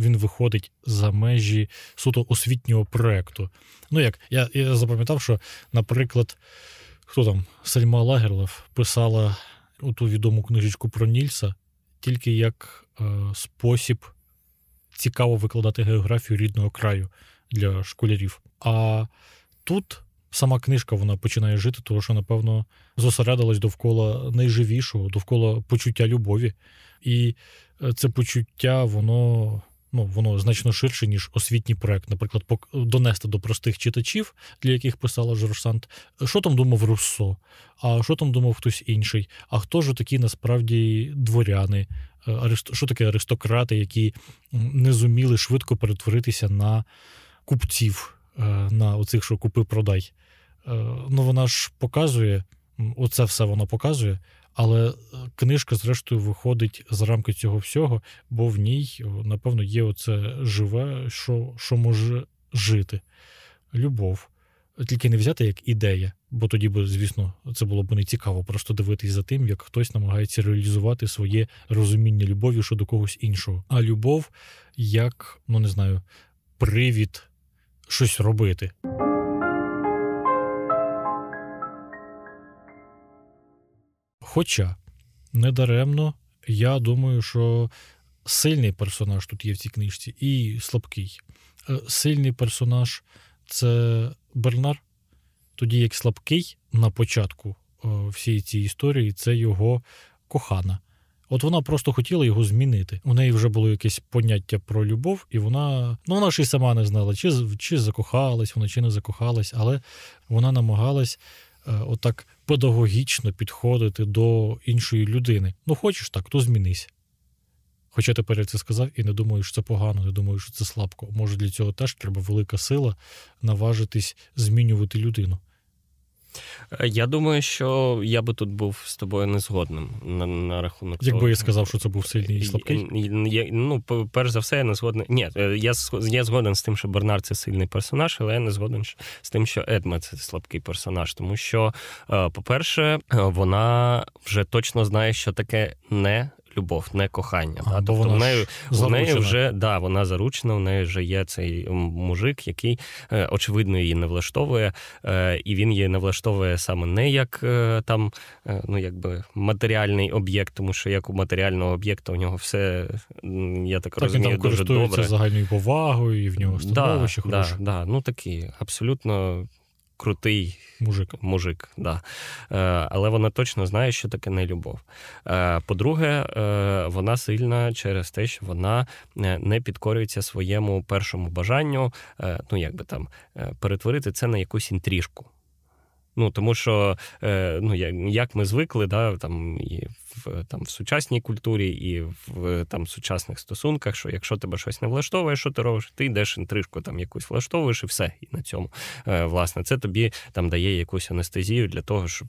він виходить за межі суто освітнього проекту. Ну як я я запам'ятав, що, наприклад, хто там Сельма Лагерлев писала ту відому книжечку про Нільса тільки як е, спосіб цікаво викладати географію рідного краю для школярів. А тут сама книжка вона починає жити, тому що, напевно, зосередилась довкола найживішого, довкола почуття любові. І е, це почуття, воно. Ну, воно значно ширше, ніж освітній проект, наприклад, донести до простих читачів, для яких писала Жорсант, що там думав Руссо, а що там думав хтось інший, а хто ж такі насправді дворяни, е, що таке аристократи, які не зуміли швидко перетворитися на купців, на оцих, що купи-продай. Е, ну вона ж показує, оце все воно показує, але е, книжка, зрештою, виходить за рамки цього всього, бо в ній, напевно, є оце живе, що, що може жити. Любов. Тільки не взяти як ідея, бо тоді би, звісно, це було б не цікаво просто дивитись за тим, як хтось намагається реалізувати своє розуміння любові щодо когось іншого. А любов як, ну не знаю, привід щось робити. Хоча недаремно, я думаю, що сильний персонаж тут є в цій книжці, і слабкий. Е, сильний персонаж це Бернар, тоді як слабкий на початку е, всієї цієї історії це його кохана. От вона просто хотіла його змінити. У неї вже було якесь поняття про любов, і вона ну вона ж і сама не знала, чи чи закохалась вона, чи не закохалась, але вона намагалась Е, отак педагогічно підходити до іншої людини. Ну, хочеш так, то змінись. Хоча тепер я це сказав і не думаю, що це погано, не думаю, що це слабко. Може, для цього теж треба велика сила наважитись змінювати людину. Е, я думаю, що я би тут був з тобою не згодним на, на рахунок. Якби того. я сказав, що це був сильний і слабкий. Я, ну, перш за все, я не згоден. Ні, е, я я згоден з тим, що Бернар це сильний персонаж, але я не згоден з тим, що Едма це слабкий персонаж. Тому що, е, по-перше, вона вже точно знає, що таке не любов, не кохання. А, да? Тобто вона в неї, в неї вже да, вона заручена, в неї вже є цей мужик, який е, очевидно її не влаштовує, е, і він її не влаштовує саме не як е, там, ну якби матеріальний об'єкт, тому що як у матеріального об'єкта у нього все, я так, Так, розумію, там дуже добре. загальною повагою, і в нього становище да, хороше. да, да, ну такий абсолютно крутий Мужик. Мужик, да. Е, але вона точно знає, що таке не любов. Е, по-друге, е, вона сильна через те, що вона не підкорюється своєму першому бажанню, ну як би там, перетворити це на якусь інтрижку. Ну, Тому що ну, як ми звикли, да, там, і в там, в сучасній культурі, і в там, сучасних стосунках, що якщо тебе щось не влаштовує, що ти робиш, ти йдеш інтрижку там якусь влаштовуєш і все. І на цьому власне це тобі там дає якусь анестезію для того, щоб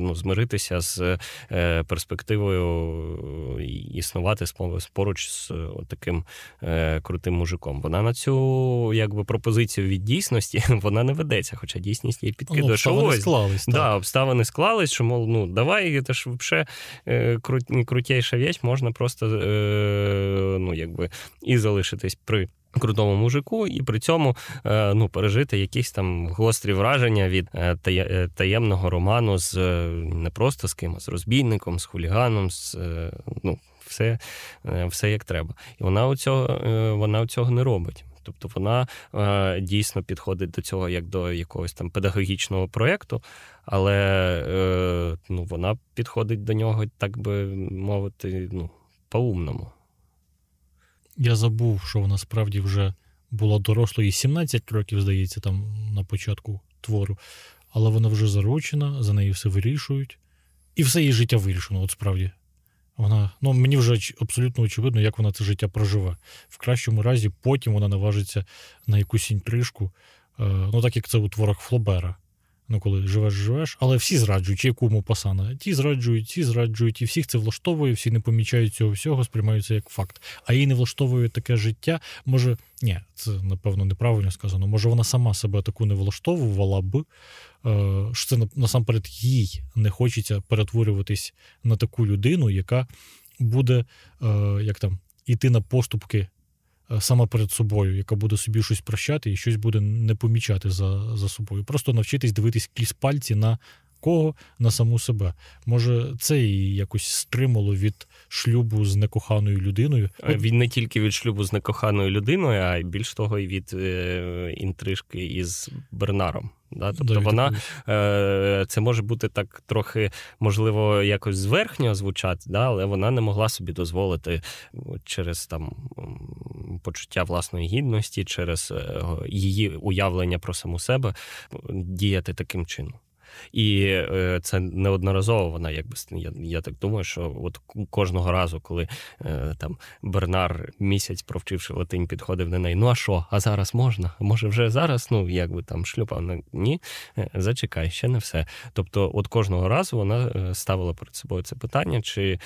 ну, змиритися з е, перспективою існувати поруч з таким е, крутим мужиком. Вона на цю якби пропозицію від дійсності вона не ведеться, хоча дійсність їй підкидає. Ну, обставини що склались, так. Да, обставини склались, що мов, ну давай, це ж взагалі крутейша вещь, можна просто е, ну, якби, і залишитись при. Крутому мужику, і при цьому е, ну, пережити якісь там гострі враження від е, таємного роману з не просто з ким, а з розбійником, з хуліганом, з ну, все все як треба. І вона у цього, вона у цього не робить. Тобто вона е, дійсно підходить до цього як до якогось там педагогічного проєкту, але е, ну, вона підходить до нього, так би мовити, ну, по-умному. Я забув, що вона справді вже була дорослою і 17 років, здається, там на початку твору, але вона вже заручена, за нею все вирішують, і все її життя вирішено, от справді. Вона, ну мені вже абсолютно очевидно, як вона це життя проживе. В кращому разі, потім вона наважиться на якусь інтрижку, е, ну так як це у творах Флобера. Ну, коли живеш, живеш, але всі зраджують, чи якому пасана. Ті зраджують, ті зраджують, і всіх це влаштовує, всі не помічають цього всього, сприймаються як факт. А їй не влаштовує таке життя. Може, ні, це напевно неправильно сказано. Може, вона сама себе таку не влаштовувала б, е, що це насамперед їй не хочеться перетворюватись на таку людину, яка буде е, як там іти на поступки. Е, сама перед собою, яка буде собі щось прощати і щось буде не помічати за за собою. Просто навчитись дивитись крізь пальці на кого на саму себе. Може, це її якось стримало від шлюбу з некоханою людиною. Він не тільки від шлюбу з некоханою людиною, а й більш того, і від е, інтрижки із Бернаром. Да? Тобто да, вона е, це може бути так трохи, можливо, якось зверхньо звучати, да? але вона не могла собі дозволити через там почуття власної гідності, через е, її уявлення про саму себе діяти таким чином. І е, це неодноразово вона, якби я, я так думаю, що от кожного разу, коли е, там Бернар місяць провчивши латинь, підходив на неї. Ну а що? А зараз можна? Може, вже зараз? Ну якби там шлюпав ні, е, зачекай, ще не все. Тобто, от кожного разу вона ставила перед собою це питання, чи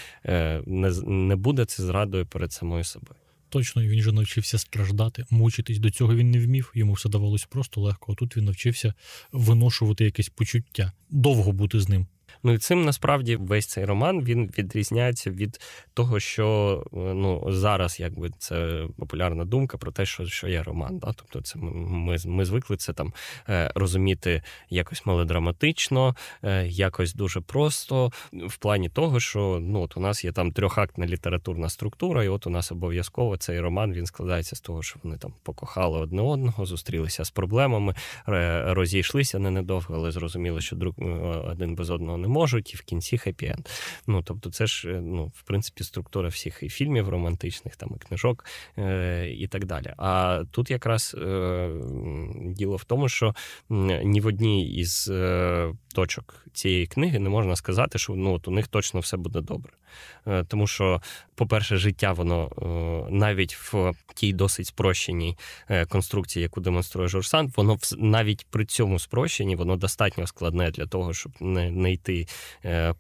не буде це зрадою перед самою собою. Точно, він же навчився страждати, мучитись. До цього він не вмів, йому все давалось просто легко. А тут він навчився виношувати якесь почуття, довго бути з ним. Ну і цим насправді весь цей роман він відрізняється від того, що ну зараз якби це популярна думка про те, що що є роман. Да? Тобто, це ми ми звикли це там е, розуміти якось мелодраматично, е, якось дуже просто, в плані того, що ну от у нас є там трьохактна літературна структура, і от у нас обов'язково цей роман він складається з того, що вони там покохали одне одного, зустрілися з проблемами, розійшлися не недовго, але зрозуміли, що друг один без одного не переможуть, і в кінці хеппі-енд. Ну тобто, це ж ну, в принципі структура всіх і фільмів романтичних, там і книжок е, і так далі. А тут якраз е, діло в тому, що ні в одній із е, точок цієї книги не можна сказати, що ну, от у них точно все буде добре. Е, тому що, по-перше, життя, воно е, навіть в тій досить спрощеній е, конструкції, яку демонструє Жорсант, воно навіть при цьому спрощенні воно достатньо складне для того, щоб не, не йти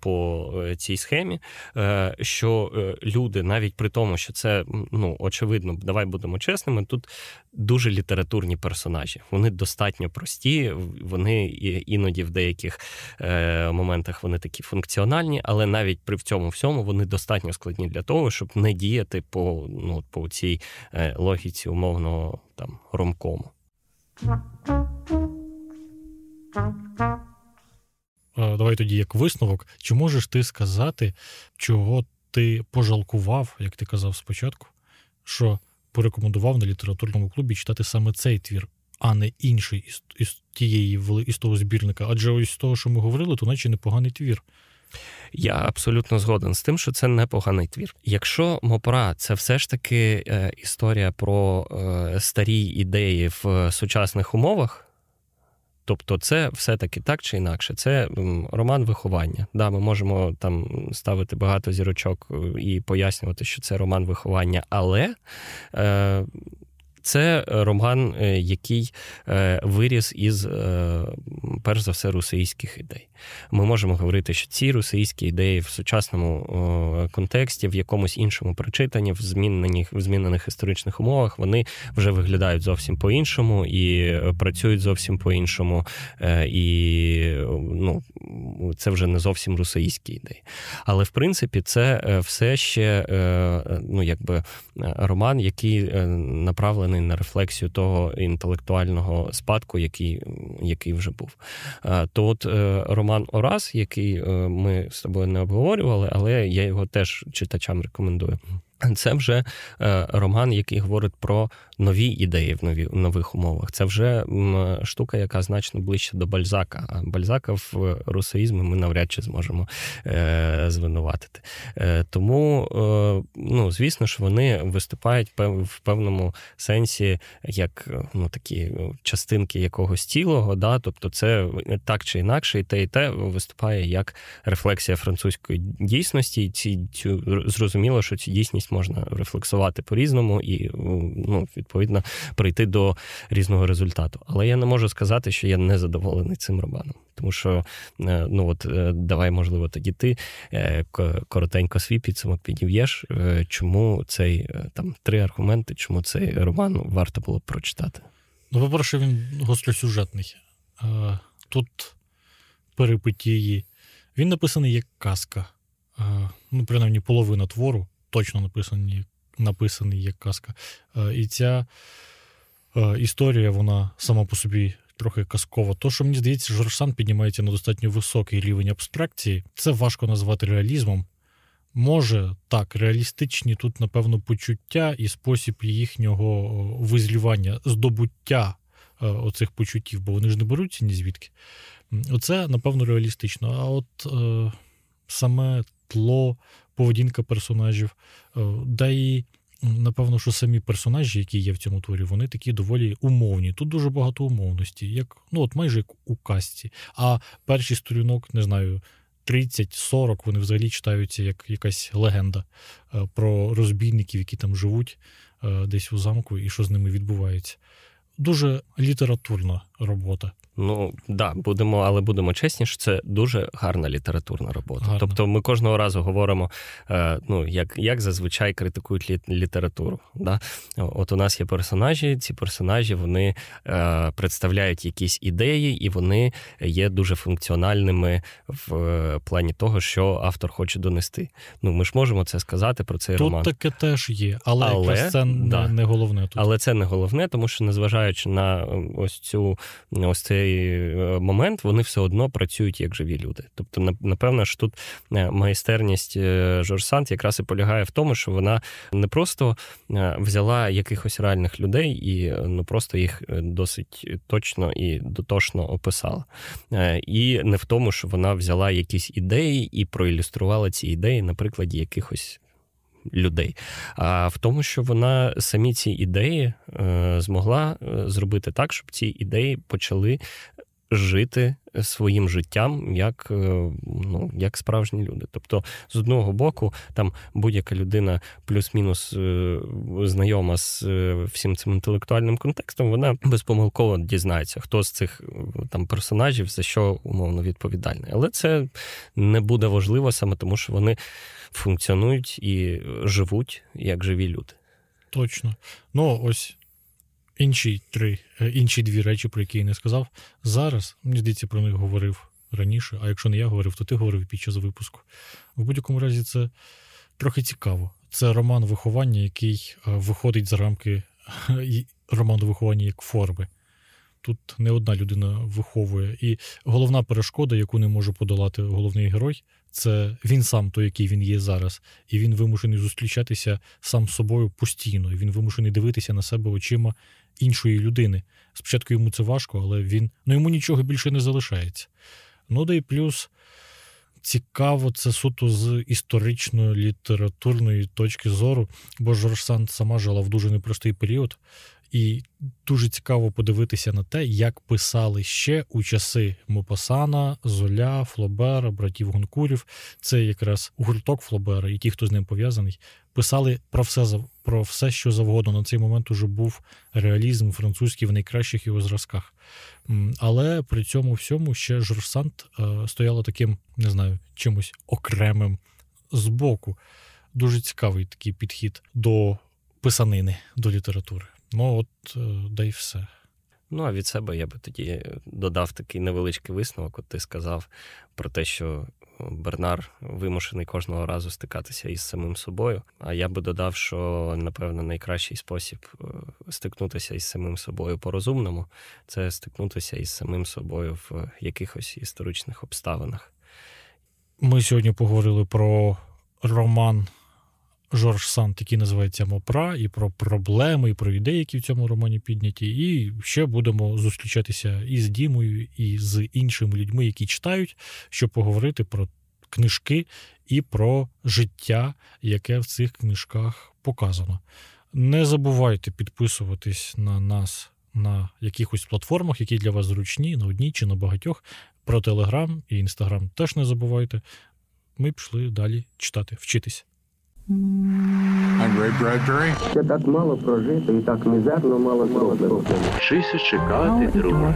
по цій схемі. Що люди, навіть при тому, що це ну, очевидно, давай будемо чесними, тут дуже літературні персонажі. Вони достатньо прості, вони іноді в деяких моментах вони такі функціональні, але навіть при цьому всьому вони достатньо складні для того, щоб не діяти по ну, по цій е, логіці умовного там ромкому. Давай тоді як висновок. Чи можеш ти сказати, чого ти пожалкував, як ти казав спочатку, що порекомендував на літературному клубі читати саме цей твір, а не інший із із тієї із того збірника? Адже ось з того, що ми говорили, то наче непоганий твір. Я абсолютно згоден з тим, що це непоганий твір. Якщо Мопра це все ж таки е, історія про е, старі ідеї в сучасних умовах. Тобто, це все-таки так чи інакше, це роман виховання. Да, Ми можемо там ставити багато зірочок е, і пояснювати, що це роман виховання, але е, це роман, е, який е, виріс із, е, перш за все, русейських ідей. Ми можемо говорити, що ці русейські ідеї в сучасному контексті, в якомусь іншому прочитанні, в змінених в змінених історичних умовах, вони вже виглядають зовсім по-іншому і працюють зовсім по-іншому. І ну, це вже не зовсім русейські ідеї. Але в принципі, це все ще ну, якби роман, який направлений направлений на рефлексію того інтелектуального спадку, який який вже був. То от е, роман Ораз, який е, ми з тобою не обговорювали, але я його теж читачам рекомендую. Це вже е, роман, який говорить про нові ідеї в нові, нових умовах. Це вже штука, яка значно ближче до Бальзака. А Бальзака в русоїзмі ми навряд чи зможемо е, звинуватити. Е, тому, ну, звісно ж, вони виступають в певному сенсі як ну, такі частинки якогось цілого. Да? Тобто, це так чи інакше, і те, і те виступає як рефлексія французької дійсності. Ці цю зрозуміло, що цю дійсність можна рефлексувати по-різному і ну, відповідно прийти до різного результату. Але я не можу сказати, що я не задоволений цим романом. Тому що е, ну от е, давай, можливо, тоді ти е, коротенько свій підсумок підів'єш, чому цей там три аргументи, чому цей роман варто було прочитати. Ну, по-перше, він гостросюжетний. Тут перипетії. Він написаний як казка. Ну, принаймні, половина твору точно написаний написаний як казка. Е, і ця е, історія, вона сама по собі трохи казкова. То, що мені здається, Жорсан піднімається на достатньо високий рівень абстракції, це важко назвати реалізмом. Може, так, реалістичні тут, напевно, почуття і спосіб їхнього визлювання, здобуття е, оцих почуттів, бо вони ж не беруться ні звідки. Оце, напевно, реалістично. А от е, саме тло, поведінка персонажів. Е, да і напевно, що самі персонажі, які є в цьому творі, вони такі доволі умовні. Тут дуже багато умовності, як ну от майже як у казці. А перший сторінок, не знаю. 30-40 вони взагалі читаються як якась легенда е, про розбійників, які там живуть е, десь у замку, і що з ними відбувається. Дуже літературна робота. Ну да, будемо, але будемо чесні, що це дуже гарна літературна робота. Гарно. Тобто, ми кожного разу говоримо, е, ну як як зазвичай критикують лі, літературу. Да? От у нас є персонажі, ці персонажі вони е, представляють якісь ідеї, і вони є дуже функціональними в е, плані того, що автор хоче донести. Ну ми ж можемо це сказати про цей тут роман. Тут таке теж є, але, але це да. не, не головне. Тут. Але це не головне, тому що незважаючи на ось цю ось цей е, момент вони все одно працюють як живі люди. Тобто, напевно, що тут е, майстерність Жорж Санд якраз і полягає в тому, що вона не просто взяла якихось реальних людей і ну просто їх досить точно і дотошно описала. І не в тому, що вона взяла якісь ідеї і проілюструвала ці ідеї на прикладі якихось людей, а в тому, що вона самі ці ідеї е, змогла е, зробити так, щоб ці ідеї почали жити своїм життям як е, ну, як справжні люди. Тобто, з одного боку, там будь-яка людина плюс-мінус е, знайома з е, всім цим інтелектуальним контекстом, вона безпомилково дізнається, хто з цих там персонажів за що умовно відповідальний. Але це не буде важливо саме тому, що вони функціонують і живуть як живі люди. Точно. Ну, ось інші три, е, інші дві речі, про які я не сказав. Зараз, мені здається, про них говорив раніше, а якщо не я говорив, то ти говорив під час випуску. В будь-якому разі, це трохи цікаво. Це роман виховання, який е, виходить за рамки роману виховання як форми. Тут не одна людина виховує. І головна перешкода, яку не може подолати головний герой, це він сам той, який він є зараз. І він вимушений зустрічатися сам з собою постійно. І Він вимушений дивитися на себе очима іншої людини. Спочатку йому це важко, але він ну йому нічого більше не залишається. Ну да і плюс цікаво, це суто з історичної літературної точки зору, бо Жорж Санд сама жила в дуже непростий період. І дуже цікаво подивитися на те, як писали ще у часи Мопасана, Золя, Флобера, братів Гонкурів. Це якраз гурток Флобера і ті, хто з ним пов'язаний, писали про все про все, що завгодно. На цей момент уже був реалізм французький в найкращих його зразках. Але при цьому всьому ще Жорсант е, стояла таким, не знаю, чимось окремим збоку. Дуже цікавий такий підхід до писанини, до літератури. Ну, от, е, да й все. Ну, а від себе я би тоді додав такий невеличкий висновок. От ти сказав про те, що Бернар вимушений кожного разу стикатися із самим собою. А я би додав, що напевно найкращий спосіб е, стикнутися із самим собою по-розумному це стикнутися із самим собою в якихось історичних обставинах. Ми сьогодні поговорили про роман Жорж Санд, який називається Мопра, і про проблеми, і про ідеї, які в цьому романі підняті. І ще будемо зустрічатися і з Дімою, і з іншими людьми, які читають, щоб поговорити про книжки і про життя, яке в цих книжках показано. Не забувайте підписуватись на нас на якихось платформах, які для вас зручні, на одній чи на багатьох. Про Телеграм і Інстаграм теж не забувайте. Ми пішли далі читати, вчитись. Ще так мало прожито і так мізерно мало зроблено. Вчися чекати, друже.